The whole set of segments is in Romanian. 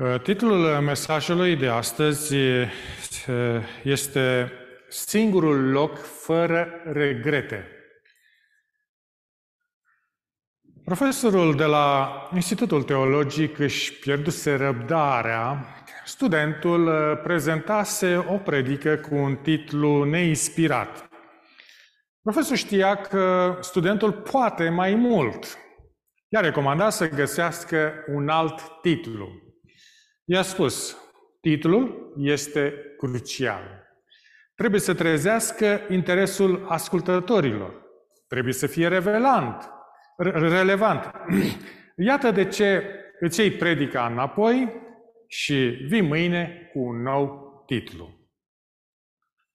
Uh, titlul mesajului de astăzi uh, este Singurul loc fără regrete. Profesorul de la Institutul Teologic își pierduse răbdarea. Studentul uh, prezentase o predică cu un titlu neinspirat. Profesorul știa că studentul poate mai mult. I-a recomandat să găsească un alt titlu. I-a spus, titlul este crucial. Trebuie să trezească interesul ascultătorilor. Trebuie să fie revelant, relevant. Iată de ce îți iei predica înapoi și vii mâine cu un nou titlu.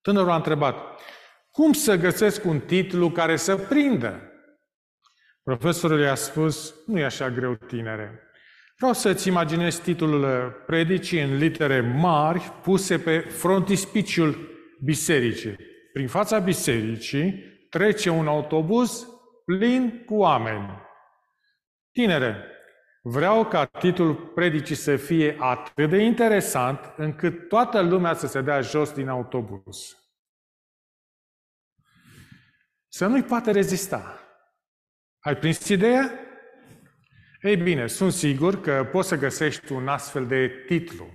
Tânărul a întrebat, cum să găsesc un titlu care să prindă? Profesorul i-a spus, nu e așa greu, tinere. Vreau să-ți imaginezi titlul predicii în litere mari puse pe frontispiciul bisericii. Prin fața bisericii trece un autobuz plin cu oameni. Tinere, vreau ca titlul predicii să fie atât de interesant încât toată lumea să se dea jos din autobuz. Să nu-i poate rezista. Ai prins ideea? Ei bine, sunt sigur că poți să găsești un astfel de titlu.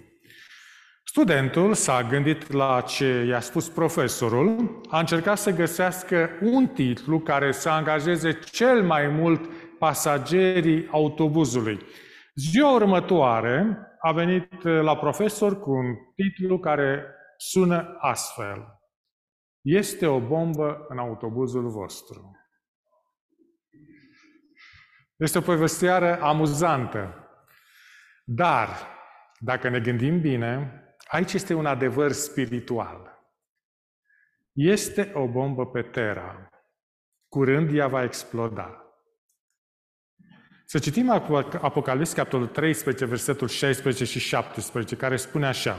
Studentul s-a gândit la ce i-a spus profesorul, a încercat să găsească un titlu care să angajeze cel mai mult pasagerii autobuzului. Ziua următoare a venit la profesor cu un titlu care sună astfel. Este o bombă în autobuzul vostru. Este o povestioară amuzantă. Dar, dacă ne gândim bine, aici este un adevăr spiritual. Este o bombă pe Terra. Curând ea va exploda. Să citim Apocalips, capitolul 13, versetul 16 și 17, care spune așa.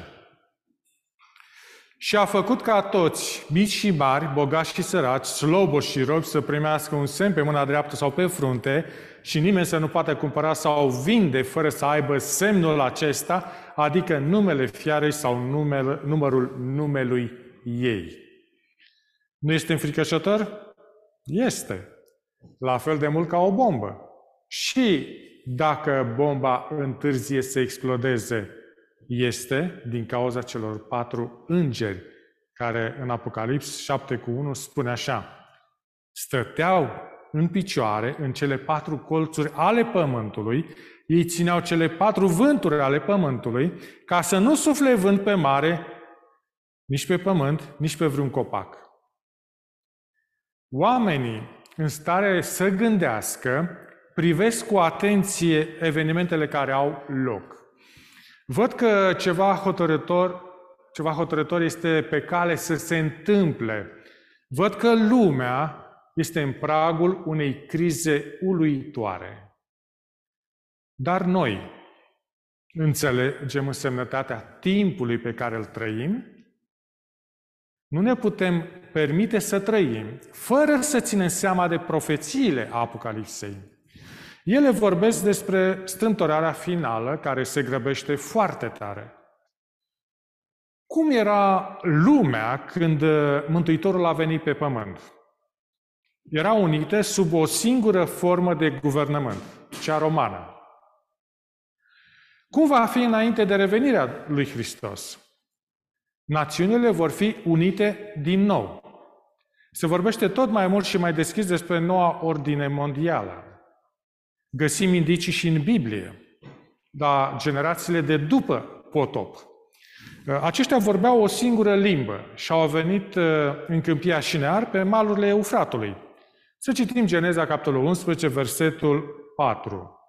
Și a făcut ca toți, mici și mari, bogați și săraci, sloboși și robi, să primească un semn pe mâna dreaptă sau pe frunte, și nimeni să nu poată cumpăra sau vinde fără să aibă semnul acesta, adică numele fiarei sau numele, numărul numelui ei. Nu este înfricoșător? Este. La fel de mult ca o bombă. Și dacă bomba întârzie să explodeze, este din cauza celor patru îngeri, care în Apocalips 7 cu 1 spune așa, stăteau în picioare în cele patru colțuri ale pământului, ei țineau cele patru vânturi ale pământului, ca să nu sufle vânt pe mare, nici pe pământ, nici pe vreun copac. Oamenii în stare să gândească privesc cu atenție evenimentele care au loc. Văd că ceva hotărător, ceva hotărător este pe cale să se întâmple. Văd că lumea este în pragul unei crize uluitoare. Dar noi înțelegem însemnătatea timpului pe care îl trăim, nu ne putem permite să trăim fără să ținem seama de profețiile Apocalipsei. Ele vorbesc despre strântorarea finală care se grăbește foarte tare. Cum era lumea când Mântuitorul a venit pe pământ? Erau unite sub o singură formă de guvernământ, cea romană. Cum va fi înainte de revenirea lui Hristos? Națiunile vor fi unite din nou. Se vorbește tot mai mult și mai deschis despre noua ordine mondială. Găsim indicii și în Biblie, la generațiile de după potop. Aceștia vorbeau o singură limbă și au venit uh, în câmpia Șinear pe malurile Eufratului. Să citim Geneza, capitolul 11, versetul 4.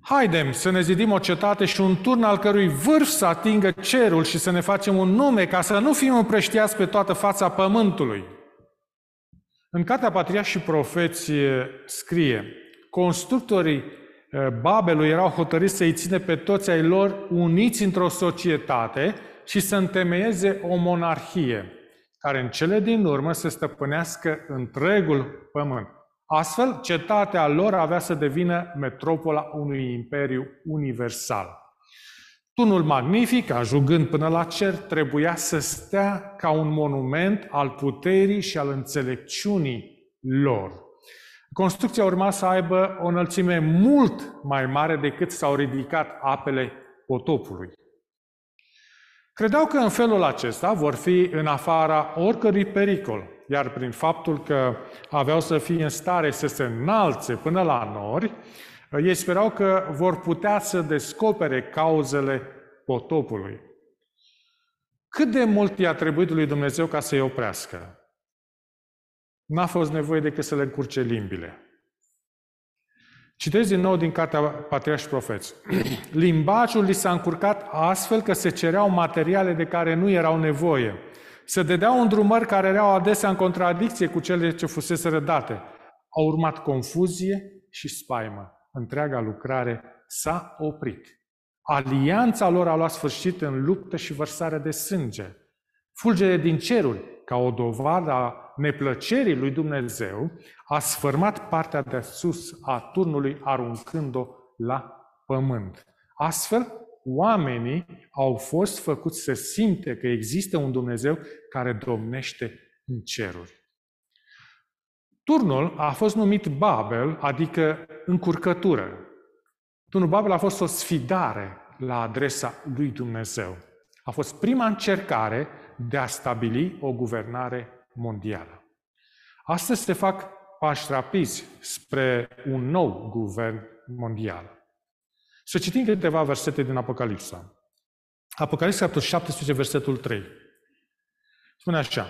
Haidem să ne zidim o cetate și un turn al cărui vârf să atingă cerul și să ne facem un nume ca să nu fim împrăștiați pe toată fața pământului. În Cartea Patria și Profeție scrie, constructorii Babelului erau hotărâți să-i ține pe toți ai lor uniți într-o societate și să întemeieze o monarhie care în cele din urmă să stăpânească întregul pământ. Astfel, cetatea lor avea să devină metropola unui imperiu universal. Tunul magnific, ajungând până la cer, trebuia să stea ca un monument al puterii și al înțelepciunii lor. Construcția urma să aibă o înălțime mult mai mare decât s-au ridicat apele potopului. Credeau că în felul acesta vor fi în afara oricărui pericol, iar prin faptul că aveau să fie în stare să se înalțe până la nori, ei sperau că vor putea să descopere cauzele potopului. Cât de mult i-a trebuit lui Dumnezeu ca să-i oprească? N-a fost nevoie decât să le încurce limbile. Citez din nou din cartea Patriarhi și Profeți. Limbajul li s-a încurcat astfel că se cereau materiale de care nu erau nevoie. Se dădeau îndrumări care erau adesea în contradicție cu cele ce fusese redate. Au urmat confuzie și spaimă. Întreaga lucrare s-a oprit. Alianța lor a luat sfârșit în luptă și vărsare de sânge. Fulgere din ceruri, ca o dovadă a neplăcerii lui Dumnezeu, a sfârmat partea de sus a turnului, aruncând-o la pământ. Astfel, oamenii au fost făcuți să simte că există un Dumnezeu care domnește în ceruri. Turnul a fost numit Babel, adică încurcătură. Turnul Babel a fost o sfidare la adresa lui Dumnezeu. A fost prima încercare de a stabili o guvernare mondială. Astăzi se fac pași rapizi spre un nou guvern mondial. Să citim câteva versete din Apocalipsa. Apocalipsa, capitolul 17, versetul 3. Spune așa.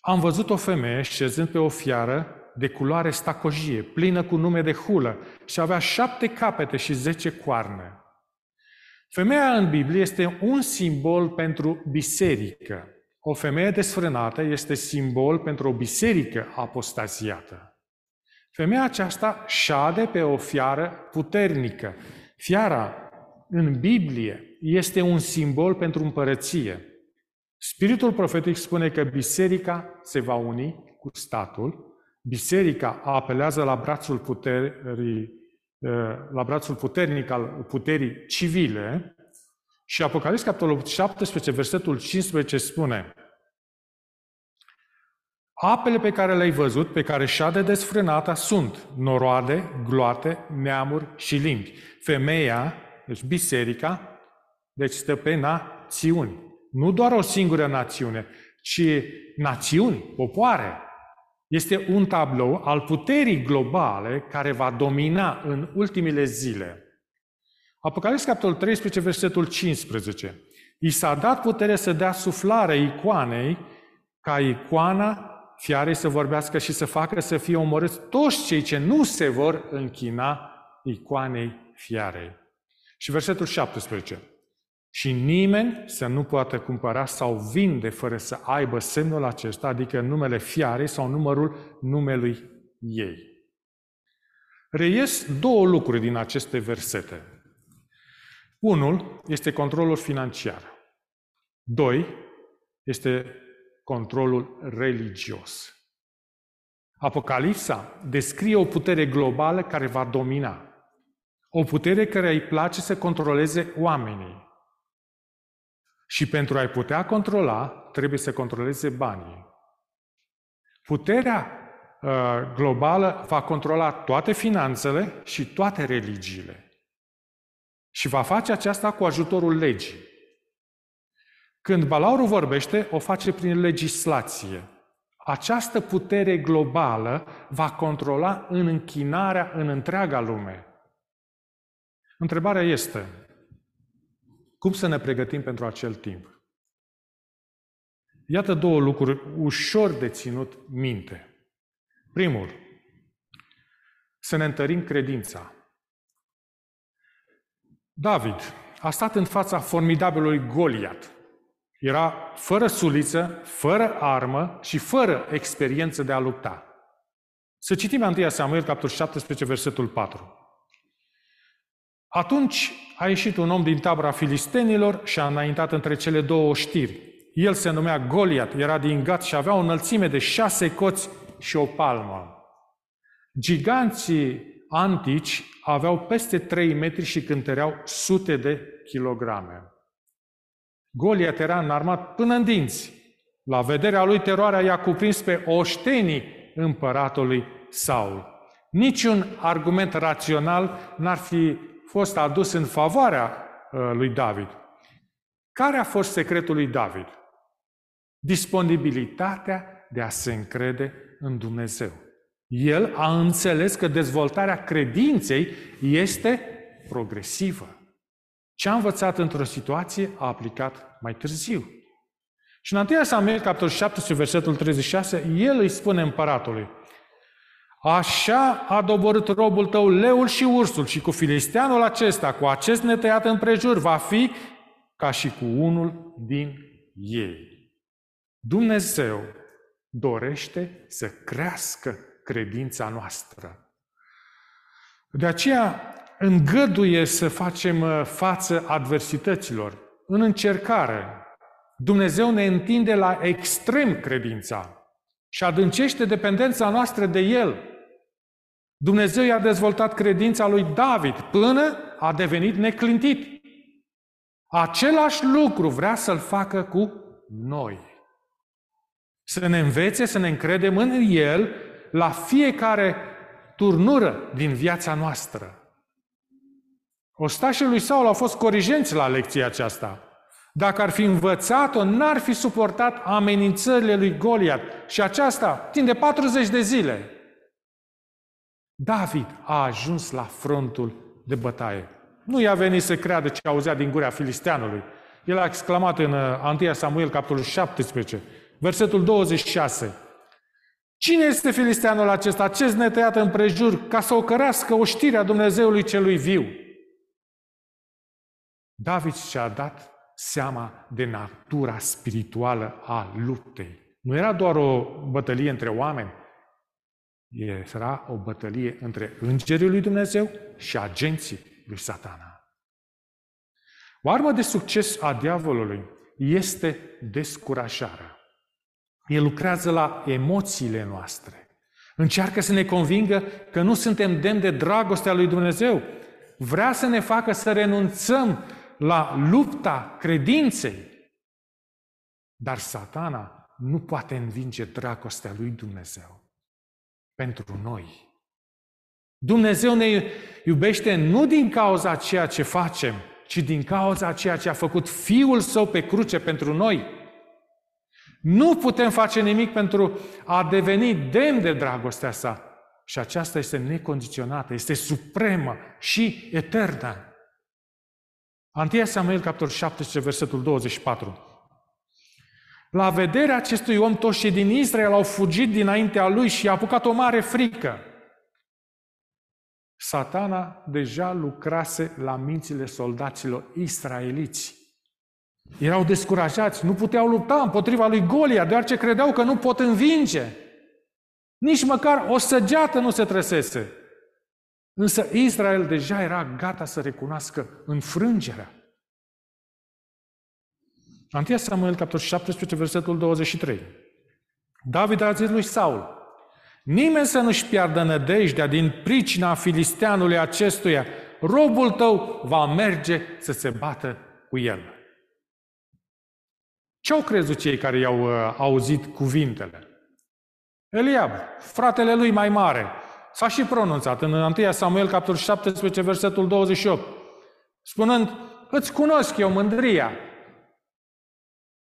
Am văzut o femeie șezând pe o fiară de culoare stacojie, plină cu nume de hulă și avea șapte capete și zece coarne. Femeia în Biblie este un simbol pentru biserică. O femeie desfrânată este simbol pentru o biserică apostaziată. Femeia aceasta șade pe o fiară puternică. Fiara în Biblie este un simbol pentru împărăție. Spiritul profetic spune că biserica se va uni cu statul, biserica apelează la brațul puterii la brațul puternic al puterii civile și Apocalips, capitolul 17, versetul 15 spune Apele pe care le-ai văzut, pe care șade desfrânata, sunt noroade, gloate, neamuri și limbi. Femeia, deci biserica, deci stă pe națiuni. Nu doar o singură națiune, ci națiuni, popoare, este un tablou al puterii globale care va domina în ultimile zile. Apocalips, capitolul 13, versetul 15. I s-a dat putere să dea suflare icoanei, ca icoana fiarei să vorbească și să facă să fie omorâți toți cei ce nu se vor închina icoanei fiarei. Și versetul 17. Și nimeni să nu poată cumpăra sau vinde fără să aibă semnul acesta, adică numele fiarei sau numărul numelui ei. Reies două lucruri din aceste versete. Unul este controlul financiar. Doi este controlul religios. Apocalipsa descrie o putere globală care va domina. O putere care îi place să controleze oamenii. Și pentru a-i putea controla, trebuie să controleze banii. Puterea uh, globală va controla toate finanțele și toate religiile. Și va face aceasta cu ajutorul legii. Când Balaurul vorbește, o face prin legislație. Această putere globală va controla în închinarea în întreaga lume. Întrebarea este, cum să ne pregătim pentru acel timp? Iată două lucruri ușor de ținut minte. Primul, să ne întărim credința. David a stat în fața formidabilului Goliat. Era fără suliță, fără armă și fără experiență de a lupta. Să citim 1 Samuel, capitolul 17, versetul 4. Atunci a ieșit un om din tabra filistenilor și a înaintat între cele două știri. El se numea Goliat, era din Gat și avea o înălțime de șase coți și o palmă. Giganții antici aveau peste 3 metri și cântăreau sute de kilograme. Goliat era înarmat până în dinți. La vederea lui, teroarea i-a cuprins pe oștenii împăratului Saul. Niciun argument rațional n-ar fi fost adus în favoarea uh, lui David. Care a fost secretul lui David? Disponibilitatea de a se încrede în Dumnezeu. El a înțeles că dezvoltarea credinței este progresivă. Ce a învățat într-o situație a aplicat mai târziu. Și în 1 Samuel, capitolul 17, versetul 36, el îi spune împăratului, Așa a doborât robul tău leul și ursul și cu filisteanul acesta, cu acest netăiat împrejur, va fi ca și cu unul din ei. Dumnezeu dorește să crească credința noastră. De aceea îngăduie să facem uh, față adversităților. În încercare, Dumnezeu ne întinde la extrem credința și adâncește dependența noastră de El. Dumnezeu i-a dezvoltat credința lui David până a devenit neclintit. Același lucru vrea să-l facă cu noi. Să ne învețe să ne încredem în El la fiecare turnură din viața noastră. Ostașii lui Saul au fost corigenți la lecția aceasta. Dacă ar fi învățat-o, n-ar fi suportat amenințările lui Goliat. Și aceasta timp de 40 de zile. David a ajuns la frontul de bătaie. Nu i-a venit să creadă ce auzea din gura filisteanului. El a exclamat în 1 uh, Samuel, capitolul 17, versetul 26. Cine este filisteanul acesta, acest netăiat împrejur, ca să ocărească oștirea Dumnezeului celui viu? David și-a dat seama de natura spirituală a luptei. Nu era doar o bătălie între oameni, era o bătălie între îngerii lui Dumnezeu și agenții lui satana. O armă de succes a diavolului este descurajarea. El lucrează la emoțiile noastre. Încearcă să ne convingă că nu suntem demni de dragostea lui Dumnezeu. Vrea să ne facă să renunțăm la lupta credinței. Dar satana nu poate învinge dragostea lui Dumnezeu pentru noi. Dumnezeu ne iubește nu din cauza ceea ce facem, ci din cauza ceea ce a făcut Fiul Său pe cruce pentru noi. Nu putem face nimic pentru a deveni demn de dragostea sa. Și aceasta este necondiționată, este supremă și eternă. Antia Samuel, capitolul 17, versetul 24. La vederea acestui om, toți cei din Israel au fugit dinaintea lui și i-a apucat o mare frică. Satana deja lucrase la mințile soldaților israeliți. Erau descurajați, nu puteau lupta împotriva lui Golia, deoarece credeau că nu pot învinge. Nici măcar o săgeată nu se trăsese. Însă Israel deja era gata să recunoască înfrângerea. Antia Samuel, capitolul 17, versetul 23. David a zis lui Saul, Nimeni să nu-și piardă nădejdea din pricina filisteanului acestuia, robul tău va merge să se bată cu el. Ce au crezut cei care i-au uh, auzit cuvintele? Eliab, fratele lui mai mare, s-a și pronunțat în 1 Samuel, capitolul 17, versetul 28, spunând, îți cunosc eu mândria.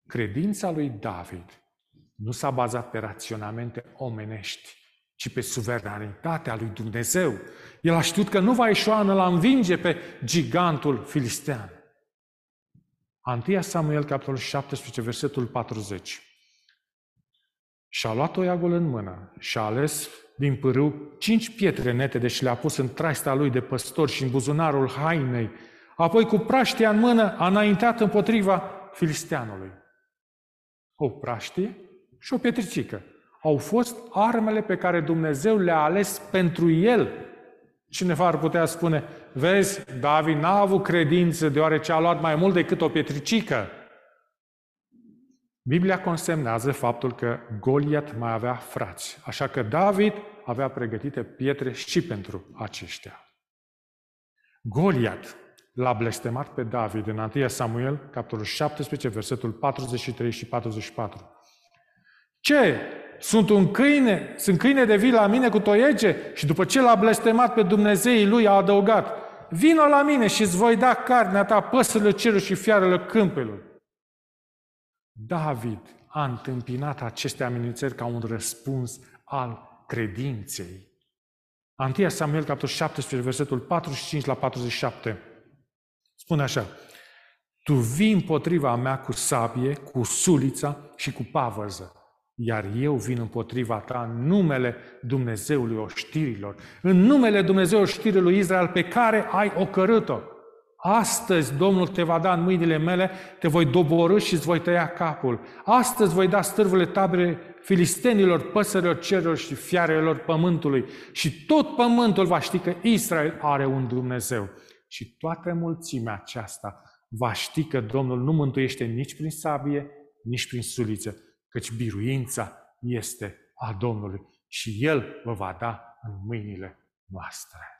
Credința lui David nu s-a bazat pe raționamente omenești, ci pe suveranitatea lui Dumnezeu. El a știut că nu va ieșua în la învinge pe gigantul filistean. 1 Samuel, capitolul 17, versetul 40. Și-a luat toiagul în mână și a ales din pârâu cinci pietre netede și le-a pus în traista lui de păstor și în buzunarul hainei. Apoi cu praștia în mână a înaintat împotriva filisteanului. O praștie și o pietricică. Au fost armele pe care Dumnezeu le-a ales pentru el. Cineva ar putea spune, vezi, David n-a avut credință deoarece a luat mai mult decât o pietricică. Biblia consemnează faptul că Goliat mai avea frați. Așa că David avea pregătite pietre și pentru aceștia. Goliat l-a blestemat pe David în 1 Samuel, capitolul 17, versetul 43 și 44. Ce? Sunt un câine? Sunt câine de vii la mine cu toiege? Și după ce l-a blestemat pe Dumnezeii lui, a adăugat, Vino la mine și îți voi da carnea ta, păsările cerului și fiarele câmpelor. David a întâmpinat aceste amenințări ca un răspuns al credinței. 1 Samuel, capitolul 17, versetul 45 la 47. Spune așa, Tu vii împotriva mea cu sabie, cu sulița și cu pavăză, iar eu vin împotriva ta în numele Dumnezeului oștirilor, în numele Dumnezeului oștirilor lui Israel pe care ai ocărât-o. Astăzi Domnul te va da în mâinile mele, te voi doborâ și îți voi tăia capul. Astăzi voi da stârvele tabere filistenilor, păsărilor cerilor și fiarelor pământului. Și tot pământul va ști că Israel are un Dumnezeu. Și toată mulțimea aceasta va ști că Domnul nu mântuiește nici prin sabie, nici prin suliță, căci biruința este a Domnului și El vă va da în mâinile noastre.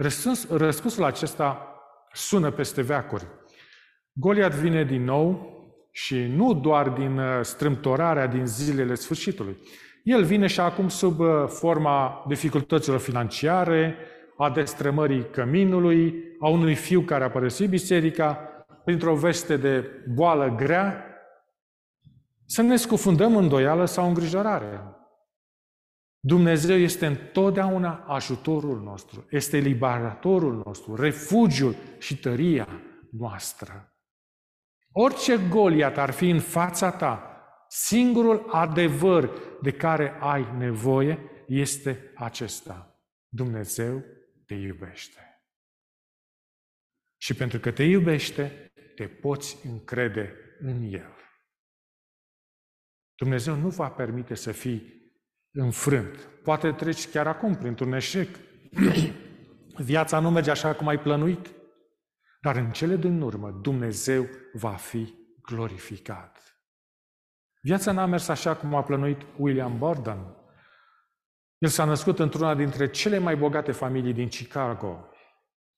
Răspuns, răspunsul acesta sună peste veacuri. Goliat vine din nou și nu doar din uh, strâmtorarea din zilele sfârșitului. El vine și acum sub uh, forma dificultăților financiare, a destrămării căminului, a unui fiu care a părăsit biserica, printr-o veste de boală grea, să ne scufundăm în doială sau îngrijorare. Dumnezeu este întotdeauna ajutorul nostru, este liberatorul nostru, refugiul și tăria noastră. Orice Goliat ar fi în fața ta, singurul adevăr de care ai nevoie este acesta. Dumnezeu te iubește. Și pentru că te iubește, te poți încrede în El. Dumnezeu nu va permite să fii înfrânt. Poate treci chiar acum printr-un eșec. Viața nu merge așa cum ai plănuit. Dar în cele din urmă, Dumnezeu va fi glorificat. Viața n-a mers așa cum a plănuit William Borden. El s-a născut într-una dintre cele mai bogate familii din Chicago.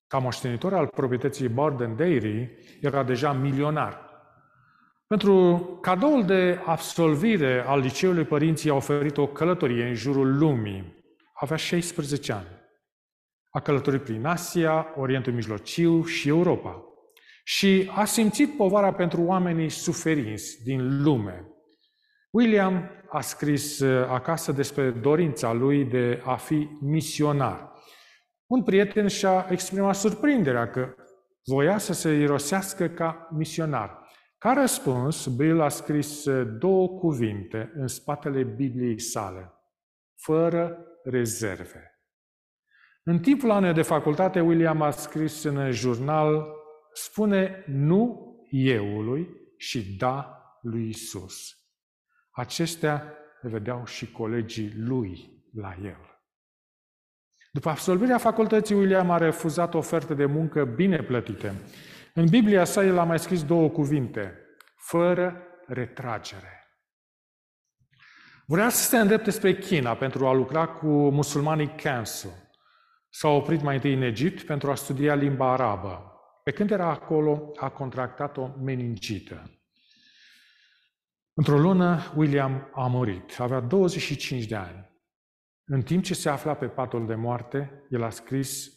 Ca moștenitor al proprietății Borden Dairy, era deja milionar. Pentru cadoul de absolvire al liceului, părinții au oferit o călătorie în jurul lumii. Avea 16 ani. A călătorit prin Asia, Orientul Mijlociu și Europa. Și a simțit povara pentru oamenii suferinți din lume. William a scris uh, acasă despre dorința lui de a fi misionar. Un prieten și-a exprimat surprinderea că voia să se irosească ca misionar. Ca răspuns, Bill a scris uh, două cuvinte în spatele Bibliei sale, fără rezerve. În timpul anului de facultate, William a scris în jurnal, spune nu euului și da lui Isus. Acestea le vedeau și colegii lui la el. După absolvirea facultății, William a refuzat oferte de muncă bine plătite. În Biblia sa, el a mai scris două cuvinte, fără retragere. Vrea să se îndrepte spre China pentru a lucra cu musulmanii Kansu. S-a oprit mai întâi în Egipt pentru a studia limba arabă. Pe când era acolo, a contractat o meningită. Într-o lună, William a murit. Avea 25 de ani. În timp ce se afla pe patul de moarte, el a scris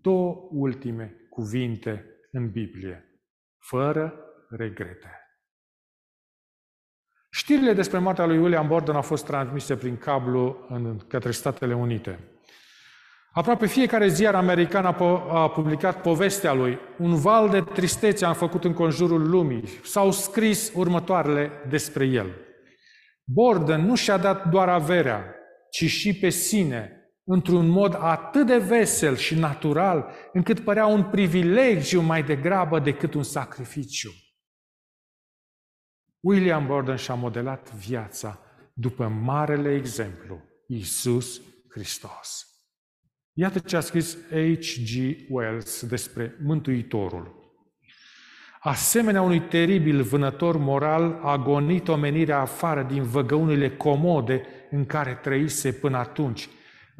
două ultime cuvinte în Biblie, fără regrete. Știrile despre moartea lui William Borden au fost transmise prin cablu în, către Statele Unite. Aproape fiecare ziar american a, po- a publicat povestea lui. Un val de tristețe a făcut în conjurul lumii. S-au scris următoarele despre el. Borden nu și-a dat doar averea, ci și pe sine, într-un mod atât de vesel și natural, încât părea un privilegiu mai degrabă decât un sacrificiu. William Borden și-a modelat viața după marele exemplu, Isus Hristos. Iată ce a scris H.G. Wells despre Mântuitorul. Asemenea unui teribil vânător moral, a gonit omenirea afară din văgăunile comode în care trăise până atunci.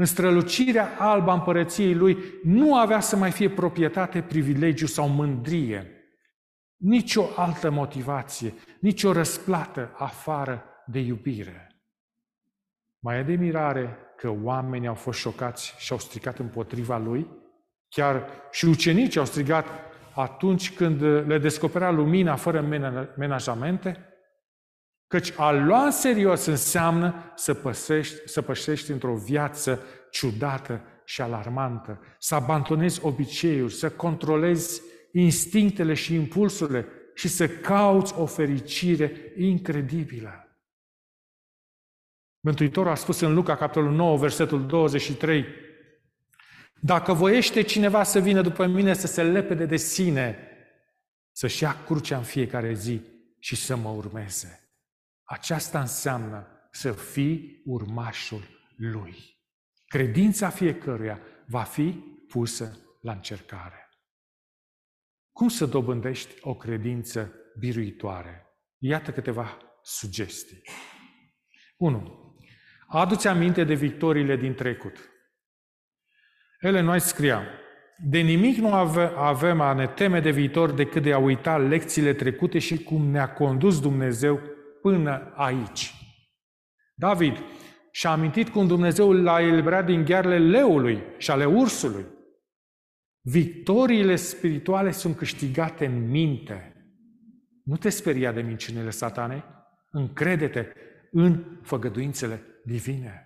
În strălucirea alba împărăției lui nu avea să mai fie proprietate, privilegiu sau mândrie. Nicio altă motivație, nicio răsplată afară de iubire. Mai e de mirare că oamenii au fost șocați și au strigat împotriva lui? Chiar și ucenicii au strigat atunci când le descoperea lumina fără menajamente? Căci a lua în serios înseamnă să, păsești, să pășești într-o viață ciudată și alarmantă, să abandonezi obiceiuri, să controlezi instinctele și impulsurile și să cauți o fericire incredibilă. Mântuitorul a spus în Luca, capitolul 9, versetul 23, Dacă voiește cineva să vină după mine să se lepede de sine, să-și ia crucea în fiecare zi și să mă urmeze. Aceasta înseamnă să fii urmașul lui. Credința fiecăruia va fi pusă la încercare. Cum să dobândești o credință biruitoare? Iată câteva sugestii. 1. Adu-ți aminte de victoriile din trecut. Ele noi scria, de nimic nu ave, avem a ne teme de viitor decât de a uita lecțiile trecute și cum ne-a condus Dumnezeu până aici. David și-a amintit cum Dumnezeu l-a eliberat din ghearele leului și ale ursului. Victoriile spirituale sunt câștigate în minte. Nu te speria de minciunile satanei, încrede-te în făgăduințele divine.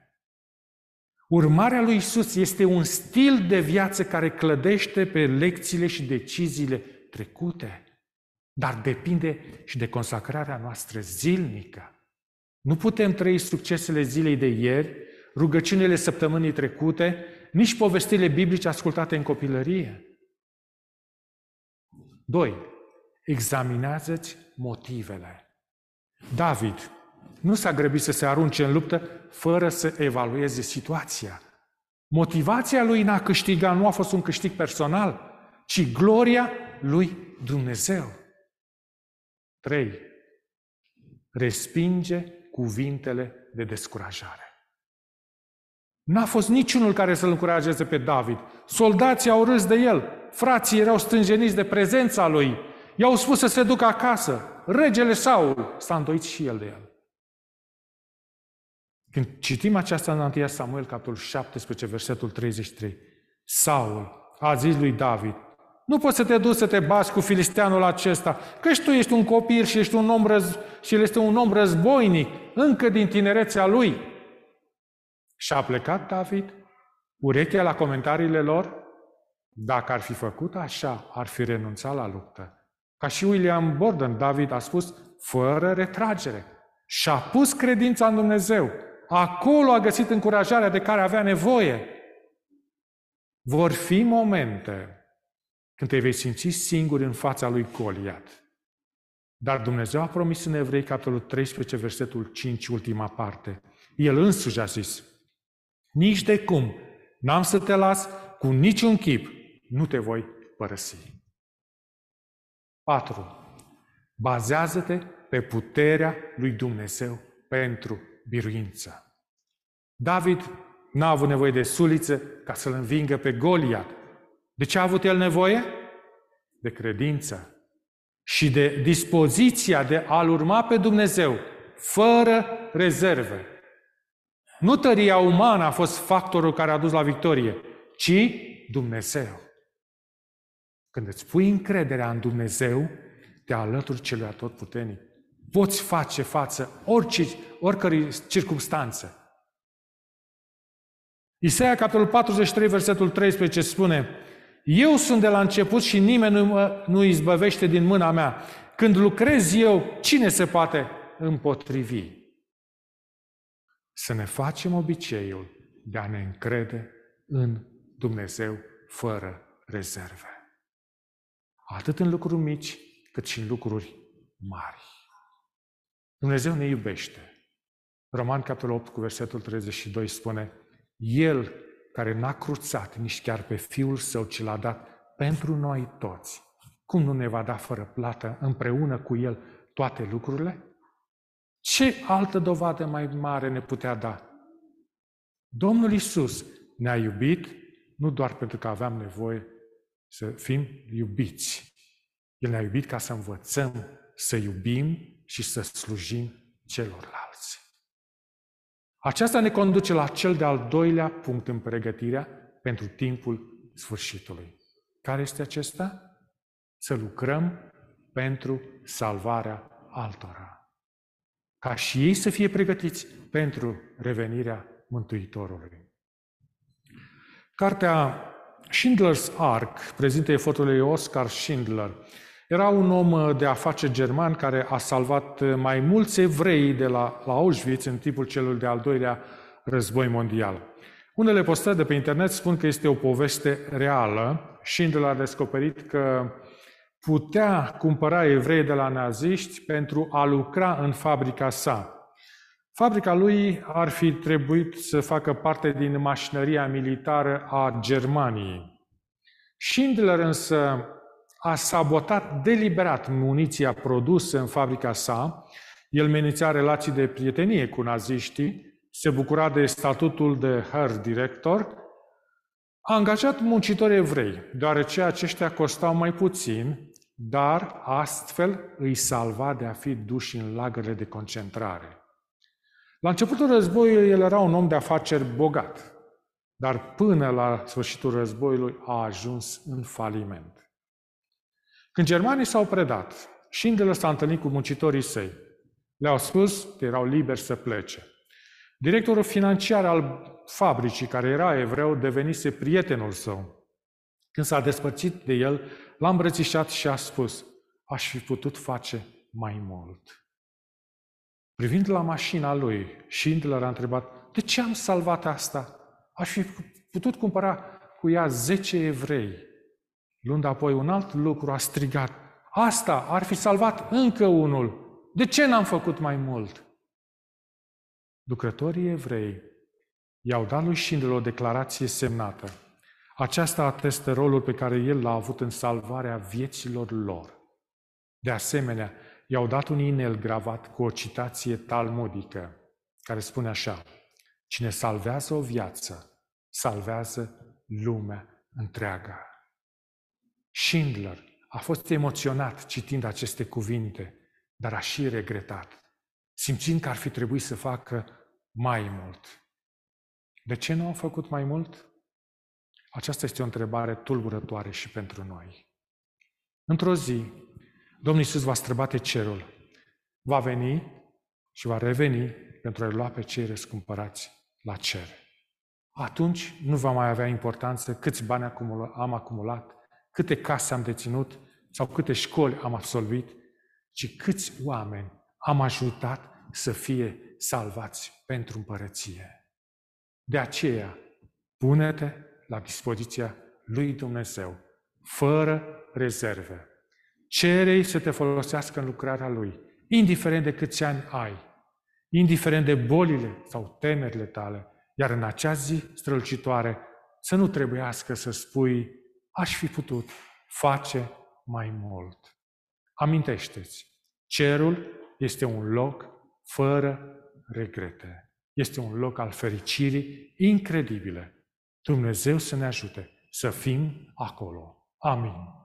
Urmarea lui Isus este un stil de viață care clădește pe lecțiile și deciziile trecute, dar depinde și de consacrarea noastră zilnică. Nu putem trăi succesele zilei de ieri, rugăciunile săptămânii trecute, nici povestirile biblice ascultate în copilărie. 2. Examinează-ți motivele. David, nu s-a grăbit să se arunce în luptă fără să evalueze situația. Motivația lui în a câștiga nu a fost un câștig personal, ci gloria lui Dumnezeu. 3. Respinge cuvintele de descurajare. N-a fost niciunul care să-l încurajeze pe David. Soldații au râs de el, frații erau stânjeniți de prezența lui, i-au spus să se ducă acasă. Regele Saul s-a îndoit și el de el. Când citim aceasta în 1 Samuel, capitolul 17, versetul 33, Saul a zis lui David, nu poți să te duci să te bați cu filisteanul acesta, că și tu ești un copil și ești un om răz... și el este un om războinic, încă din tinerețea lui. Și a plecat David, urechea la comentariile lor, dacă ar fi făcut așa, ar fi renunțat la luptă. Ca și William Borden, David a spus, fără retragere. Și-a pus credința în Dumnezeu. Acolo a găsit încurajarea de care avea nevoie. Vor fi momente când te vei simți singur în fața lui Goliat. Dar Dumnezeu a promis în Evrei, capitolul 13, versetul 5, ultima parte. El însuși a zis, nici de cum n-am să te las cu niciun chip, nu te voi părăsi. 4. Bazează-te pe puterea lui Dumnezeu pentru biruință. David n-a avut nevoie de suliță ca să-l învingă pe Goliat. De ce a avut el nevoie? De credință și de dispoziția de a-L urma pe Dumnezeu, fără rezerve. Nu tăria umană a fost factorul care a dus la victorie, ci Dumnezeu. Când îți pui încrederea în Dumnezeu, te alături celui atotputernic poți face față orice, oricărei circunstanță. Isaia, capitolul 43, versetul 13 spune Eu sunt de la început și nimeni nu, mă, nu izbăvește din mâna mea. Când lucrez eu, cine se poate împotrivi? Să ne facem obiceiul de a ne încrede în Dumnezeu fără rezerve. Atât în lucruri mici, cât și în lucruri mari. Dumnezeu ne iubește. Roman, capitolul 8, cu versetul 32 spune El care n-a cruțat nici chiar pe Fiul Său, ci l-a dat pentru noi toți, cum nu ne va da fără plată împreună cu El toate lucrurile? Ce altă dovadă mai mare ne putea da? Domnul Isus ne-a iubit nu doar pentru că aveam nevoie să fim iubiți. El ne-a iubit ca să învățăm să iubim și să slujim celorlalți. Aceasta ne conduce la cel de-al doilea punct în pregătirea pentru timpul sfârșitului. Care este acesta? Să lucrăm pentru salvarea altora. Ca și ei să fie pregătiți pentru revenirea Mântuitorului. Cartea Schindler's Ark prezintă efortul lui Oscar Schindler. Era un om de afaceri german care a salvat mai mulți evrei de la, la Auschwitz în timpul celui de-al doilea război mondial. Unele postări de pe internet spun că este o poveste reală. Schindler a descoperit că putea cumpăra evrei de la naziști pentru a lucra în fabrica sa. Fabrica lui ar fi trebuit să facă parte din mașinăria militară a Germaniei. Schindler însă a sabotat deliberat muniția produsă în fabrica sa, el menția relații de prietenie cu naziștii, se bucura de statutul de Herr Director, a angajat muncitori evrei, deoarece aceștia costau mai puțin, dar astfel îi salva de a fi duși în lagările de concentrare. La începutul războiului, el era un om de afaceri bogat, dar până la sfârșitul războiului a ajuns în faliment. Când germanii s-au predat, Schindler s-a întâlnit cu muncitorii săi. Le-au spus că erau liberi să plece. Directorul financiar al fabricii, care era evreu, devenise prietenul său. Când s-a despărțit de el, l-a îmbrățișat și a spus, aș fi putut face mai mult. Privind la mașina lui, Schindler a întrebat, de ce am salvat asta? Aș fi putut cumpăra cu ea 10 evrei. Luând apoi un alt lucru, a strigat, asta ar fi salvat încă unul. De ce n-am făcut mai mult? Lucrătorii evrei i-au dat lui Schindler o declarație semnată. Aceasta atestă rolul pe care el l-a avut în salvarea vieților lor. De asemenea, i-au dat un inel gravat cu o citație talmudică, care spune așa, Cine salvează o viață, salvează lumea întreaga. Schindler a fost emoționat citind aceste cuvinte, dar a și regretat, simțind că ar fi trebuit să facă mai mult. De ce nu au făcut mai mult? Aceasta este o întrebare tulburătoare și pentru noi. Într-o zi, Domnul Iisus va străbate cerul, va veni și va reveni pentru a lua pe cei răscumpărați la cer. Atunci nu va mai avea importanță câți bani am acumulat, câte case am deținut sau câte școli am absolvit, ci câți oameni am ajutat să fie salvați pentru împărăție. De aceea, pune-te la dispoziția lui Dumnezeu, fără rezerve. Cerei să te folosească în lucrarea Lui, indiferent de câți ani ai, indiferent de bolile sau temerile tale, iar în acea zi strălucitoare să nu trebuiască să spui, aș fi putut face mai mult. Amintește-ți, cerul este un loc fără regrete. Este un loc al fericirii incredibile. Dumnezeu să ne ajute să fim acolo. Amin.